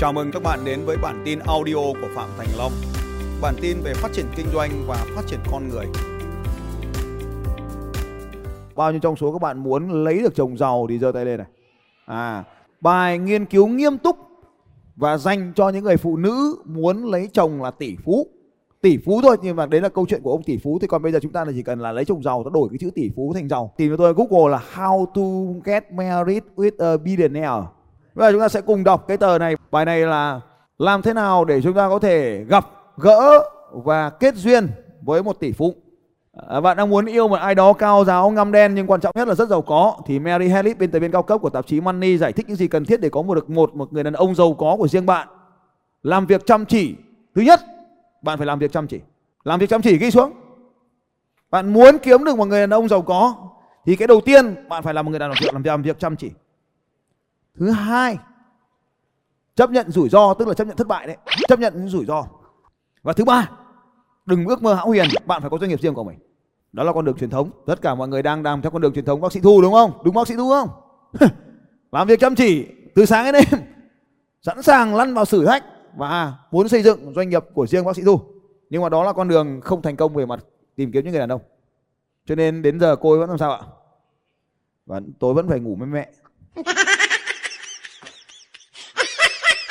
Chào mừng các bạn đến với bản tin audio của Phạm Thành Long. Bản tin về phát triển kinh doanh và phát triển con người. Bao nhiêu trong số các bạn muốn lấy được chồng giàu thì giơ tay lên này. À, bài nghiên cứu nghiêm túc và dành cho những người phụ nữ muốn lấy chồng là tỷ phú. Tỷ phú thôi nhưng mà đấy là câu chuyện của ông tỷ phú thì còn bây giờ chúng ta là chỉ cần là lấy chồng giàu ta đổi cái chữ tỷ phú thành giàu. Tìm cho tôi Google là how to get married with a billionaire. Bây giờ chúng ta sẽ cùng đọc cái tờ này. Bài này là làm thế nào để chúng ta có thể gặp gỡ và kết duyên với một tỷ phú. À, bạn đang muốn yêu một ai đó cao giáo ngăm đen nhưng quan trọng nhất là rất giàu có thì Mary Harris biên tập viên cao cấp của tạp chí Money giải thích những gì cần thiết để có một được một một người đàn ông giàu có của riêng bạn. Làm việc chăm chỉ. Thứ nhất, bạn phải làm việc chăm chỉ. Làm việc chăm chỉ ghi xuống. Bạn muốn kiếm được một người đàn ông giàu có thì cái đầu tiên bạn phải là một người đàn ông làm, làm việc chăm chỉ. Thứ hai, chấp nhận rủi ro tức là chấp nhận thất bại đấy, chấp nhận những rủi ro. Và thứ ba, đừng ước mơ hão huyền, bạn phải có doanh nghiệp riêng của mình. Đó là con đường truyền thống. Tất cả mọi người đang làm theo con đường truyền thống bác sĩ Thu đúng không? Đúng bác sĩ Thu không? làm việc chăm chỉ từ sáng đến đêm, sẵn sàng lăn vào thử thách và muốn xây dựng doanh nghiệp của riêng bác sĩ Thu. Nhưng mà đó là con đường không thành công về mặt tìm kiếm những người đàn ông. Cho nên đến giờ cô ấy vẫn làm sao ạ? Và tôi vẫn phải ngủ với mẹ.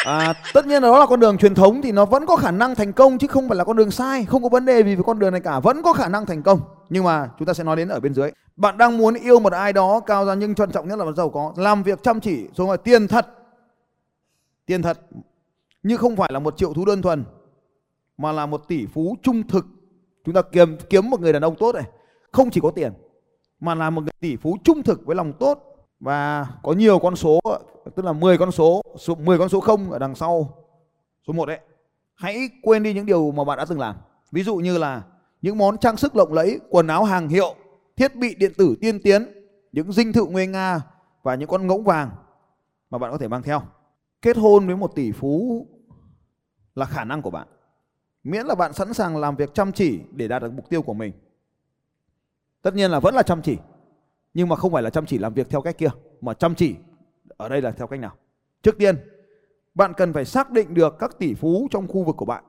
À, tất nhiên là đó là con đường truyền thống thì nó vẫn có khả năng thành công chứ không phải là con đường sai không có vấn đề gì về con đường này cả vẫn có khả năng thành công. Nhưng mà chúng ta sẽ nói đến ở bên dưới. Bạn đang muốn yêu một ai đó cao ra nhưng quan trọng nhất là giàu có làm việc chăm chỉ số là tiền thật. Tiền thật nhưng không phải là một triệu thú đơn thuần mà là một tỷ phú trung thực. Chúng ta kiếm kiếm một người đàn ông tốt này không chỉ có tiền mà là một người tỷ phú trung thực với lòng tốt. Và có nhiều con số tức là 10 con số, số 10 con số không ở đằng sau số 1 đấy. Hãy quên đi những điều mà bạn đã từng làm. Ví dụ như là những món trang sức lộng lẫy, quần áo hàng hiệu, thiết bị điện tử tiên tiến, những dinh thự nguy nga và những con ngỗng vàng mà bạn có thể mang theo. Kết hôn với một tỷ phú là khả năng của bạn. Miễn là bạn sẵn sàng làm việc chăm chỉ để đạt được mục tiêu của mình. Tất nhiên là vẫn là chăm chỉ nhưng mà không phải là chăm chỉ làm việc theo cách kia mà chăm chỉ ở đây là theo cách nào? Trước tiên, bạn cần phải xác định được các tỷ phú trong khu vực của bạn.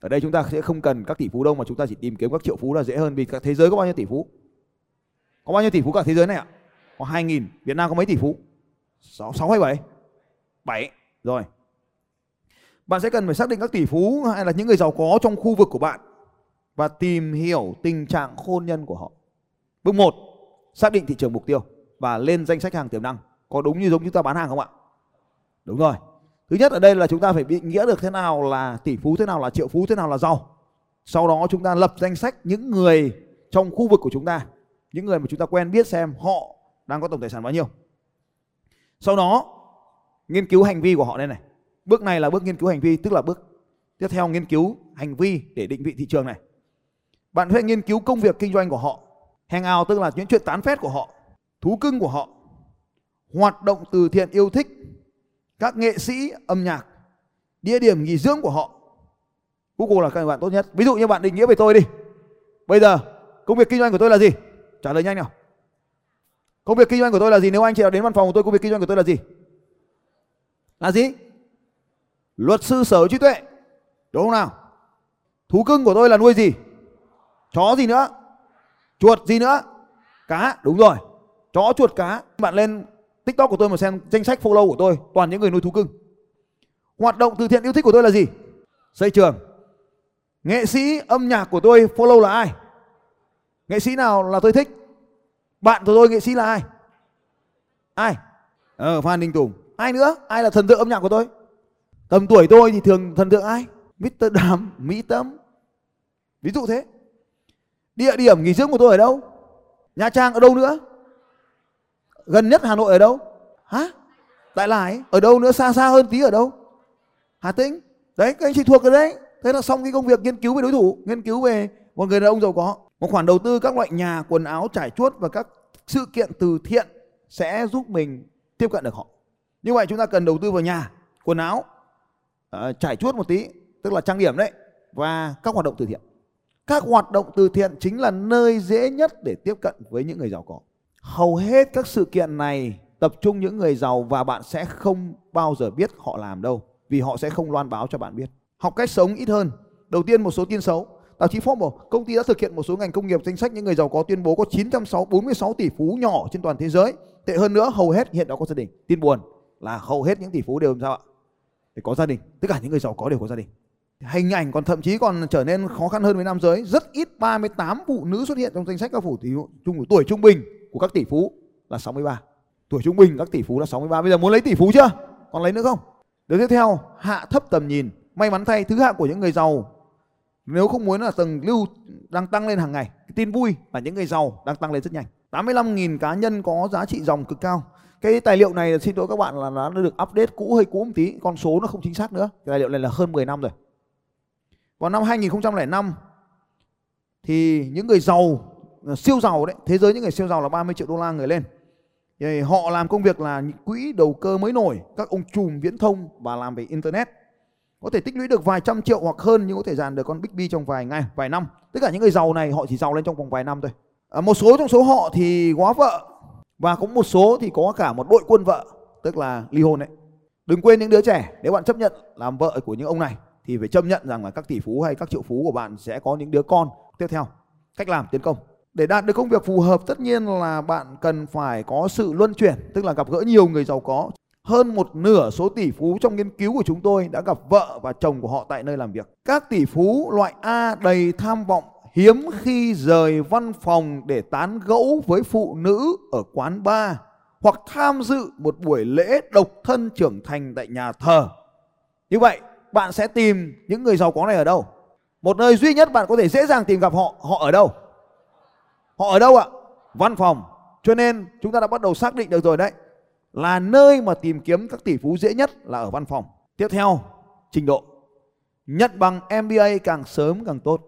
Ở đây chúng ta sẽ không cần các tỷ phú đâu mà chúng ta chỉ tìm kiếm các triệu phú là dễ hơn vì cả thế giới có bao nhiêu tỷ phú? Có bao nhiêu tỷ phú cả thế giới này ạ? Có hai nghìn, Việt Nam có mấy tỷ phú? Sáu sáu hay bảy? Bảy. Rồi. Bạn sẽ cần phải xác định các tỷ phú hay là những người giàu có trong khu vực của bạn và tìm hiểu tình trạng hôn nhân của họ. Bước một, xác định thị trường mục tiêu và lên danh sách hàng tiềm năng có đúng như giống chúng ta bán hàng không ạ? Đúng rồi. Thứ nhất ở đây là chúng ta phải định nghĩa được thế nào là tỷ phú thế nào là triệu phú thế nào là giàu. Sau đó chúng ta lập danh sách những người trong khu vực của chúng ta những người mà chúng ta quen biết xem họ đang có tổng tài sản bao nhiêu. Sau đó nghiên cứu hành vi của họ đây này. Bước này là bước nghiên cứu hành vi tức là bước tiếp theo nghiên cứu hành vi để định vị thị trường này. Bạn phải nghiên cứu công việc kinh doanh của họ Hangout tức là những chuyện tán phét của họ, thú cưng của họ, hoạt động từ thiện yêu thích, các nghệ sĩ âm nhạc, địa điểm nghỉ dưỡng của họ. Google là các bạn tốt nhất. Ví dụ như bạn định nghĩa về tôi đi. Bây giờ công việc kinh doanh của tôi là gì? Trả lời nhanh nào. Công việc kinh doanh của tôi là gì? Nếu anh chị nào đến văn phòng của tôi, công việc kinh doanh của tôi là gì? Là gì? Luật sư sở trí tuệ. Đúng không nào? Thú cưng của tôi là nuôi gì? Chó gì nữa? chuột gì nữa cá đúng rồi chó chuột cá bạn lên tiktok của tôi mà xem danh sách follow của tôi, toàn những người nuôi thú cưng. Hoạt động từ thiện yêu thích của tôi là gì? Xây trường. Nghệ sĩ âm nhạc của tôi follow là ai? Nghệ sĩ nào là tôi thích? Bạn của tôi, nghệ sĩ là ai? Ai? Ờ phan đình tùng. Ai nữa? Ai là thần tượng âm nhạc của tôi? Tầm tuổi tôi thì thường thần tượng ai? Mr đàm, mỹ tâm. Ví dụ thế. Địa điểm nghỉ dưỡng của tôi ở đâu? Nha Trang ở đâu nữa? Gần nhất Hà Nội ở đâu? Hả? Đại Lải ở đâu nữa xa xa hơn tí ở đâu? Hà Tĩnh. Đấy các anh chị thuộc rồi đấy. Thế là xong cái công việc nghiên cứu về đối thủ, nghiên cứu về một người đàn ông giàu có. Một khoản đầu tư các loại nhà, quần áo, trải chuốt và các sự kiện từ thiện sẽ giúp mình tiếp cận được họ. Như vậy chúng ta cần đầu tư vào nhà, quần áo, uh, trải chuốt một tí, tức là trang điểm đấy và các hoạt động từ thiện. Các hoạt động từ thiện chính là nơi dễ nhất để tiếp cận với những người giàu có. Hầu hết các sự kiện này tập trung những người giàu và bạn sẽ không bao giờ biết họ làm đâu. vì họ sẽ không loan báo cho bạn biết. Học cách sống ít hơn. Đầu tiên một số tin xấu. Tạp chí Forbes, công ty đã thực hiện một số ngành công nghiệp danh sách những người giàu có tuyên bố có 946 tỷ phú nhỏ trên toàn thế giới. Tệ hơn nữa, hầu hết hiện đã có gia đình. Tin buồn là hầu hết những tỷ phú đều làm sao ạ? Để có gia đình. Tất cả những người giàu có đều có gia đình. Hình ảnh còn thậm chí còn trở nên khó khăn hơn với nam giới. Rất ít 38 phụ nữ xuất hiện trong danh sách các phủ tỷ trung tuổi trung bình của các tỷ phú là 63. Tuổi trung bình các tỷ phú là 63. Bây giờ muốn lấy tỷ phú chưa? Còn lấy nữa không? Điều tiếp theo, hạ thấp tầm nhìn. May mắn thay thứ hạng của những người giàu nếu không muốn là tầng lưu đang tăng lên hàng ngày. Cái tin vui là những người giàu đang tăng lên rất nhanh. 85.000 cá nhân có giá trị dòng cực cao. Cái tài liệu này xin lỗi các bạn là nó được update cũ hơi cũ một tí, con số nó không chính xác nữa. Cái tài liệu này là hơn 10 năm rồi. Vào năm 2005 thì những người giàu siêu giàu đấy, thế giới những người siêu giàu là 30 triệu đô la người lên. Thì họ làm công việc là quỹ đầu cơ mới nổi, các ông trùm viễn thông và làm về internet. Có thể tích lũy được vài trăm triệu hoặc hơn nhưng có thể dàn được con Big B trong vài ngày, vài năm. Tất cả những người giàu này họ chỉ giàu lên trong vòng vài năm thôi. À, một số trong số họ thì góa vợ và cũng một số thì có cả một đội quân vợ, tức là ly hôn đấy. Đừng quên những đứa trẻ, nếu bạn chấp nhận làm vợ của những ông này thì phải chấp nhận rằng là các tỷ phú hay các triệu phú của bạn sẽ có những đứa con tiếp theo. Cách làm tiến công. Để đạt được công việc phù hợp tất nhiên là bạn cần phải có sự luân chuyển, tức là gặp gỡ nhiều người giàu có. Hơn một nửa số tỷ phú trong nghiên cứu của chúng tôi đã gặp vợ và chồng của họ tại nơi làm việc. Các tỷ phú loại A đầy tham vọng hiếm khi rời văn phòng để tán gẫu với phụ nữ ở quán bar hoặc tham dự một buổi lễ độc thân trưởng thành tại nhà thờ. Như vậy, bạn sẽ tìm những người giàu có này ở đâu? Một nơi duy nhất bạn có thể dễ dàng tìm gặp họ, họ ở đâu? Họ ở đâu ạ? Văn phòng. Cho nên chúng ta đã bắt đầu xác định được rồi đấy. Là nơi mà tìm kiếm các tỷ phú dễ nhất là ở văn phòng. Tiếp theo, trình độ. Nhận bằng MBA càng sớm càng tốt.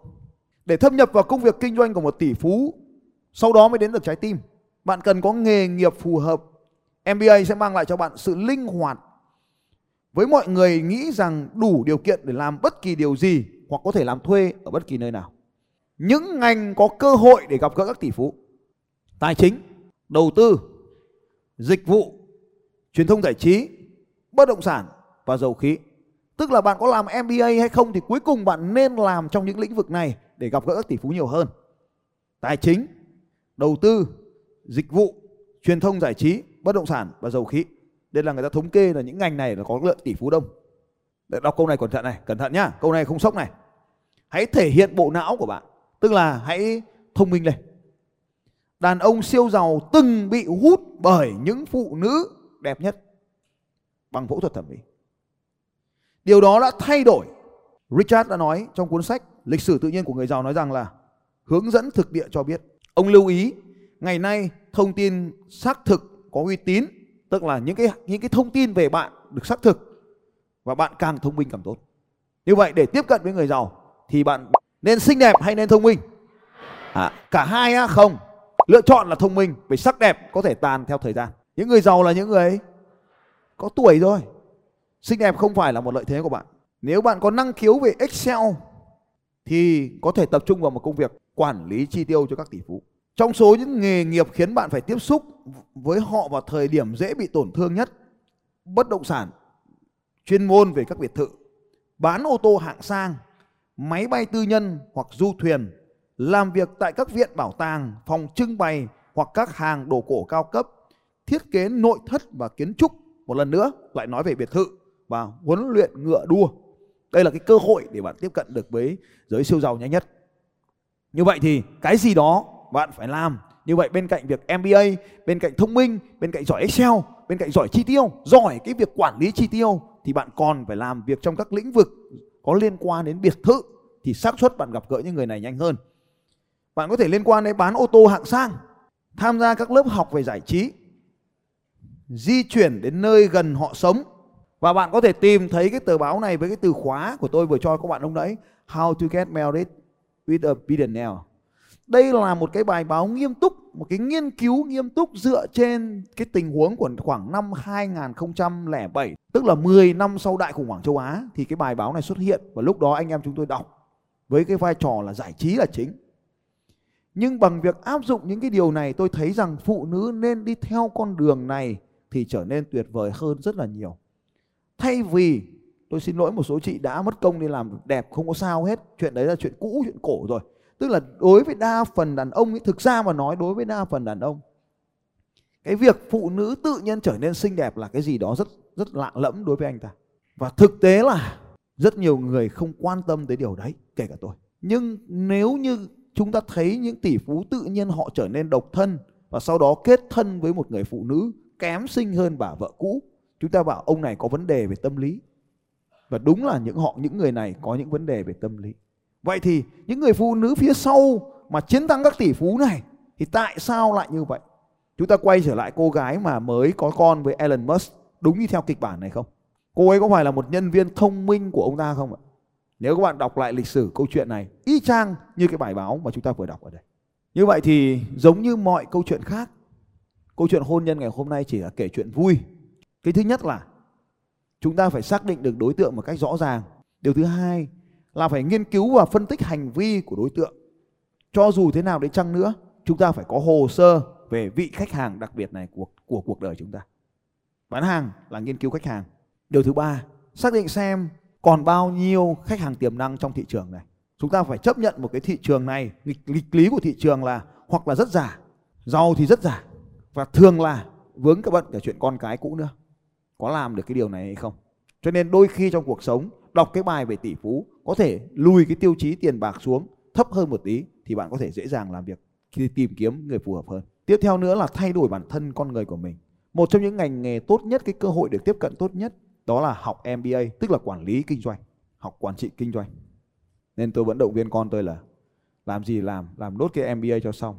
Để thâm nhập vào công việc kinh doanh của một tỷ phú, sau đó mới đến được trái tim. Bạn cần có nghề nghiệp phù hợp. MBA sẽ mang lại cho bạn sự linh hoạt. Với mọi người nghĩ rằng đủ điều kiện để làm bất kỳ điều gì hoặc có thể làm thuê ở bất kỳ nơi nào những ngành có cơ hội để gặp gỡ các tỷ phú. Tài chính, đầu tư, dịch vụ, truyền thông giải trí, bất động sản và dầu khí. Tức là bạn có làm MBA hay không thì cuối cùng bạn nên làm trong những lĩnh vực này để gặp gỡ các tỷ phú nhiều hơn. Tài chính, đầu tư, dịch vụ, truyền thông giải trí, bất động sản và dầu khí. Đây là người ta thống kê là những ngành này là có lượng tỷ phú đông. Để đọc câu này cẩn thận này, cẩn thận nhá. Câu này không sốc này. Hãy thể hiện bộ não của bạn. Tức là hãy thông minh lên. Đàn ông siêu giàu từng bị hút bởi những phụ nữ đẹp nhất bằng phẫu thuật thẩm mỹ. Điều đó đã thay đổi. Richard đã nói trong cuốn sách Lịch sử tự nhiên của người giàu nói rằng là hướng dẫn thực địa cho biết. Ông lưu ý ngày nay thông tin xác thực có uy tín, tức là những cái những cái thông tin về bạn được xác thực và bạn càng thông minh càng tốt. Như vậy để tiếp cận với người giàu thì bạn nên xinh đẹp hay nên thông minh? À, cả hai á không. Lựa chọn là thông minh vì sắc đẹp có thể tàn theo thời gian. Những người giàu là những người có tuổi rồi xinh đẹp không phải là một lợi thế của bạn. Nếu bạn có năng khiếu về excel thì có thể tập trung vào một công việc quản lý chi tiêu cho các tỷ phú. Trong số những nghề nghiệp khiến bạn phải tiếp xúc với họ vào thời điểm dễ bị tổn thương nhất bất động sản chuyên môn về các biệt thự bán ô tô hạng sang máy bay tư nhân hoặc du thuyền, làm việc tại các viện bảo tàng, phòng trưng bày hoặc các hàng đồ cổ cao cấp, thiết kế nội thất và kiến trúc. Một lần nữa lại nói về biệt thự và huấn luyện ngựa đua. Đây là cái cơ hội để bạn tiếp cận được với giới siêu giàu nhanh nhất. Như vậy thì cái gì đó bạn phải làm. Như vậy bên cạnh việc MBA, bên cạnh thông minh, bên cạnh giỏi Excel, bên cạnh giỏi chi tiêu, giỏi cái việc quản lý chi tiêu thì bạn còn phải làm việc trong các lĩnh vực có liên quan đến biệt thự thì xác suất bạn gặp gỡ những người này nhanh hơn. Bạn có thể liên quan đến bán ô tô hạng sang, tham gia các lớp học về giải trí, di chuyển đến nơi gần họ sống và bạn có thể tìm thấy cái tờ báo này với cái từ khóa của tôi vừa cho các bạn lúc nãy How to get married with a billionaire. Đây là một cái bài báo nghiêm túc, một cái nghiên cứu nghiêm túc dựa trên cái tình huống của khoảng năm 2007, tức là 10 năm sau đại khủng hoảng châu Á thì cái bài báo này xuất hiện và lúc đó anh em chúng tôi đọc với cái vai trò là giải trí là chính. Nhưng bằng việc áp dụng những cái điều này tôi thấy rằng phụ nữ nên đi theo con đường này thì trở nên tuyệt vời hơn rất là nhiều. Thay vì tôi xin lỗi một số chị đã mất công đi làm đẹp không có sao hết chuyện đấy là chuyện cũ chuyện cổ rồi tức là đối với đa phần đàn ông ấy thực ra mà nói đối với đa phần đàn ông, cái việc phụ nữ tự nhiên trở nên xinh đẹp là cái gì đó rất rất lạ lẫm đối với anh ta. Và thực tế là rất nhiều người không quan tâm tới điều đấy, kể cả tôi. Nhưng nếu như chúng ta thấy những tỷ phú tự nhiên họ trở nên độc thân và sau đó kết thân với một người phụ nữ kém xinh hơn bà vợ cũ, chúng ta bảo ông này có vấn đề về tâm lý. Và đúng là những họ, những người này có những vấn đề về tâm lý vậy thì những người phụ nữ phía sau mà chiến thắng các tỷ phú này, thì tại sao lại như vậy? Chúng ta quay trở lại cô gái mà mới có con với Elon Musk, đúng như theo kịch bản này không? Cô ấy có phải là một nhân viên thông minh của ông ta không ạ? Nếu các bạn đọc lại lịch sử câu chuyện này, y chang như cái bài báo mà chúng ta vừa đọc ở đây. Như vậy thì giống như mọi câu chuyện khác, câu chuyện hôn nhân ngày hôm nay chỉ là kể chuyện vui. Cái thứ nhất là chúng ta phải xác định được đối tượng một cách rõ ràng. Điều thứ hai là phải nghiên cứu và phân tích hành vi của đối tượng. Cho dù thế nào đấy chăng nữa chúng ta phải có hồ sơ về vị khách hàng đặc biệt này của của cuộc đời chúng ta. Bán hàng là nghiên cứu khách hàng. Điều thứ ba xác định xem còn bao nhiêu khách hàng tiềm năng trong thị trường này. Chúng ta phải chấp nhận một cái thị trường này nghịch, nghịch lý của thị trường là hoặc là rất giả giàu thì rất giả và thường là vướng các bận cả chuyện con cái cũ nữa. Có làm được cái điều này hay không? Cho nên đôi khi trong cuộc sống đọc cái bài về tỷ phú, có thể lùi cái tiêu chí tiền bạc xuống thấp hơn một tí thì bạn có thể dễ dàng làm việc, khi tìm kiếm người phù hợp hơn. Tiếp theo nữa là thay đổi bản thân con người của mình. Một trong những ngành nghề tốt nhất, cái cơ hội được tiếp cận tốt nhất, đó là học MBA tức là quản lý kinh doanh, học quản trị kinh doanh. Nên tôi vẫn động viên con tôi là làm gì làm làm đốt cái MBA cho xong.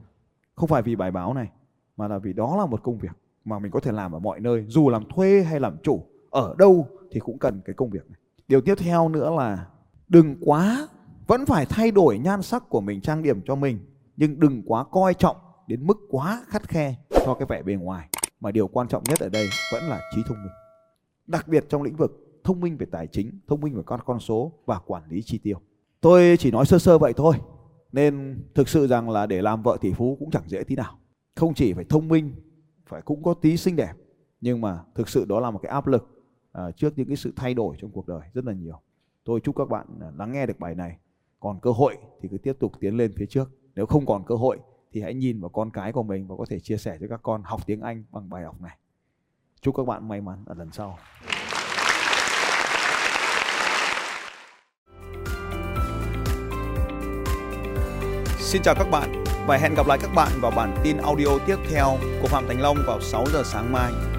Không phải vì bài báo này, mà là vì đó là một công việc mà mình có thể làm ở mọi nơi, dù làm thuê hay làm chủ, ở đâu thì cũng cần cái công việc này điều tiếp theo nữa là đừng quá, vẫn phải thay đổi nhan sắc của mình, trang điểm cho mình, nhưng đừng quá coi trọng đến mức quá khắt khe cho cái vẻ bề ngoài. Mà điều quan trọng nhất ở đây vẫn là trí thông minh. Đặc biệt trong lĩnh vực thông minh về tài chính, thông minh về các con số và quản lý chi tiêu. Tôi chỉ nói sơ sơ vậy thôi, nên thực sự rằng là để làm vợ tỷ phú cũng chẳng dễ tí nào. Không chỉ phải thông minh, phải cũng có tí xinh đẹp, nhưng mà thực sự đó là một cái áp lực Ờ, trước những cái sự thay đổi trong cuộc đời rất là nhiều. Tôi chúc các bạn ờ, lắng nghe được bài này. Còn cơ hội thì cứ tiếp tục tiến lên phía trước. Nếu không còn cơ hội thì hãy nhìn vào con cái của mình và có thể chia sẻ cho các con học tiếng Anh bằng bài học này. Chúc các bạn may mắn ở lần sau. Xin chào các bạn và hẹn gặp lại các bạn vào bản tin audio tiếp theo của Phạm Thành Long vào 6 giờ sáng mai.